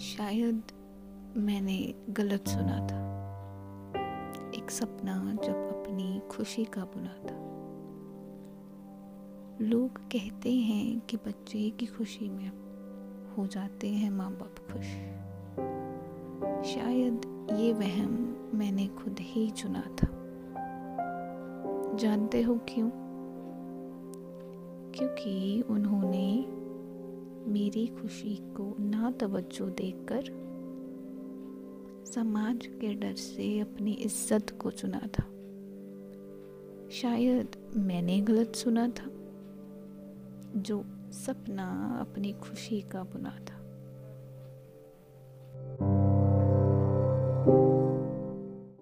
शायद मैंने गलत सुना था। एक सपना जब अपनी खुशी का बुना था। लोग कहते हैं कि बच्चे की खुशी में हो जाते हैं माँ बाप खुश। शायद ये वहम मैंने खुद ही चुना था। जानते हो क्यों? क्योंकि उन्होंने मेरी खुशी को ना तवज्जो देकर समाज के डर से अपनी इज़्ज़त को चुना था। शायद मैंने गलत सुना था, जो सपना अपनी खुशी का बुना था।